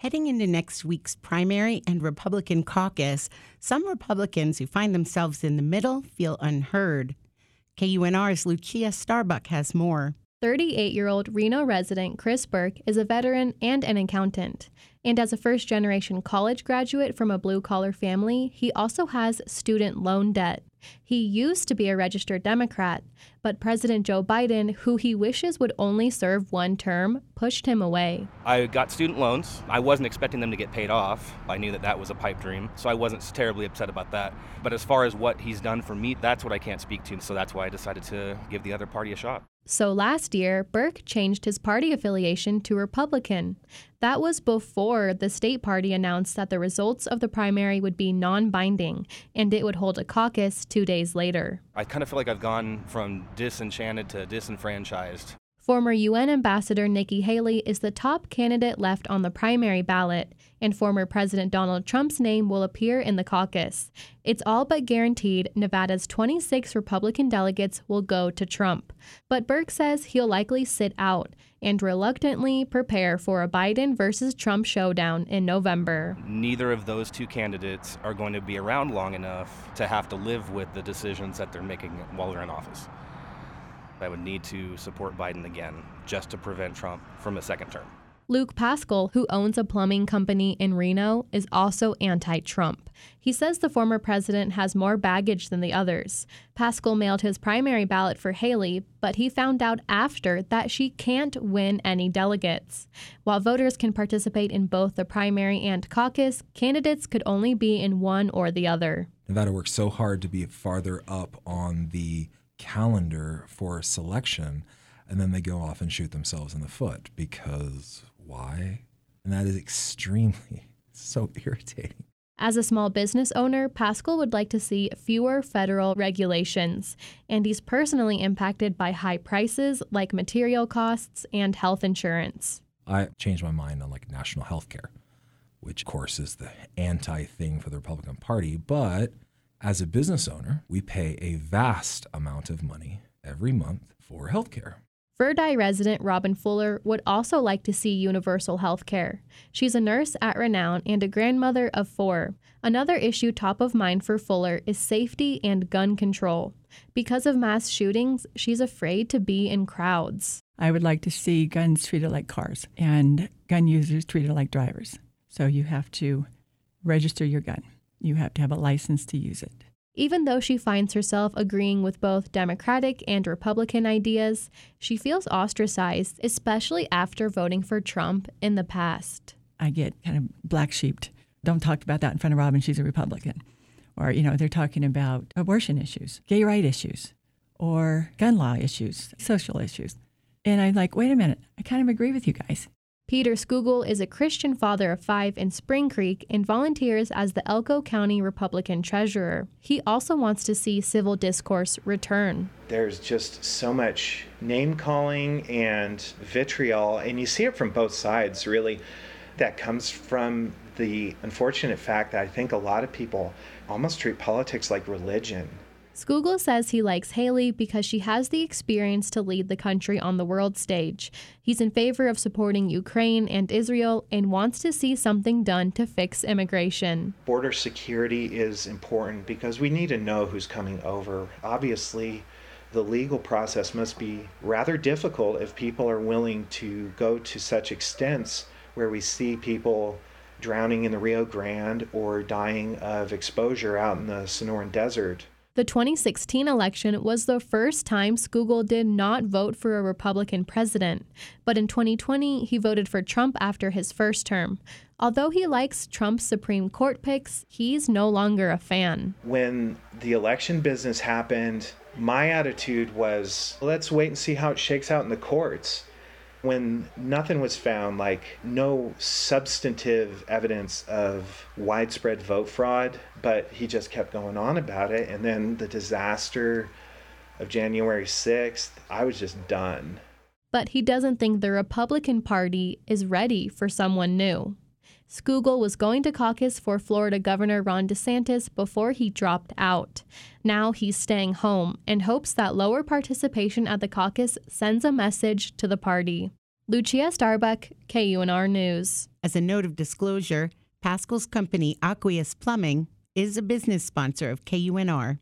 Heading into next week's primary and Republican caucus, some Republicans who find themselves in the middle feel unheard. KUNR's Lucia Starbuck has more. 38 year old Reno resident Chris Burke is a veteran and an accountant. And as a first generation college graduate from a blue collar family, he also has student loan debt. He used to be a registered Democrat, but President Joe Biden, who he wishes would only serve one term, pushed him away. I got student loans. I wasn't expecting them to get paid off. I knew that that was a pipe dream, so I wasn't terribly upset about that. But as far as what he's done for me, that's what I can't speak to, so that's why I decided to give the other party a shot. So last year, Burke changed his party affiliation to Republican. That was before the state party announced that the results of the primary would be non binding and it would hold a caucus two days later. I kind of feel like I've gone from disenchanted to disenfranchised. Former UN Ambassador Nikki Haley is the top candidate left on the primary ballot, and former President Donald Trump's name will appear in the caucus. It's all but guaranteed Nevada's 26 Republican delegates will go to Trump. But Burke says he'll likely sit out and reluctantly prepare for a Biden versus Trump showdown in November. Neither of those two candidates are going to be around long enough to have to live with the decisions that they're making while they're in office. I would need to support Biden again just to prevent Trump from a second term. Luke Pascal, who owns a plumbing company in Reno, is also anti Trump. He says the former president has more baggage than the others. Pascal mailed his primary ballot for Haley, but he found out after that she can't win any delegates. While voters can participate in both the primary and caucus, candidates could only be in one or the other. Nevada worked so hard to be farther up on the calendar for selection, and then they go off and shoot themselves in the foot because why? And that is extremely so irritating. As a small business owner, Pascal would like to see fewer federal regulations, and he's personally impacted by high prices like material costs and health insurance. I changed my mind on like national health care, which of course is the anti thing for the Republican Party, but as a business owner, we pay a vast amount of money every month for health care. Verdi resident Robin Fuller would also like to see universal health care. She's a nurse at Renown and a grandmother of four. Another issue top of mind for Fuller is safety and gun control. Because of mass shootings, she's afraid to be in crowds. I would like to see guns treated like cars and gun users treated like drivers. So you have to register your gun, you have to have a license to use it. Even though she finds herself agreeing with both Democratic and Republican ideas, she feels ostracized, especially after voting for Trump in the past. I get kind of black sheeped. Don't talk about that in front of Robin, she's a Republican. Or, you know, they're talking about abortion issues, gay right issues, or gun law issues, social issues. And I'm like, wait a minute, I kind of agree with you guys. Peter Skugel is a Christian father of five in Spring Creek and volunteers as the Elko County Republican treasurer. He also wants to see civil discourse return. There's just so much name calling and vitriol, and you see it from both sides, really. That comes from the unfortunate fact that I think a lot of people almost treat politics like religion. Skugel says he likes Haley because she has the experience to lead the country on the world stage. He's in favor of supporting Ukraine and Israel and wants to see something done to fix immigration. Border security is important because we need to know who's coming over. Obviously, the legal process must be rather difficult if people are willing to go to such extents where we see people drowning in the Rio Grande or dying of exposure out in the Sonoran Desert. The 2016 election was the first time Skugel did not vote for a Republican president, but in 2020 he voted for Trump after his first term. Although he likes Trump's Supreme Court picks, he's no longer a fan. When the election business happened, my attitude was let's wait and see how it shakes out in the courts when nothing was found, like no substantive evidence of widespread vote fraud, but he just kept going on about it. And then the disaster of January 6th, I was just done. But he doesn't think the Republican Party is ready for someone new. Skugel was going to caucus for Florida Governor Ron DeSantis before he dropped out. Now he's staying home and hopes that lower participation at the caucus sends a message to the party. Lucia Starbuck, KUNR News. As a note of disclosure, Pascal's company, Aqueous Plumbing, is a business sponsor of KUNR.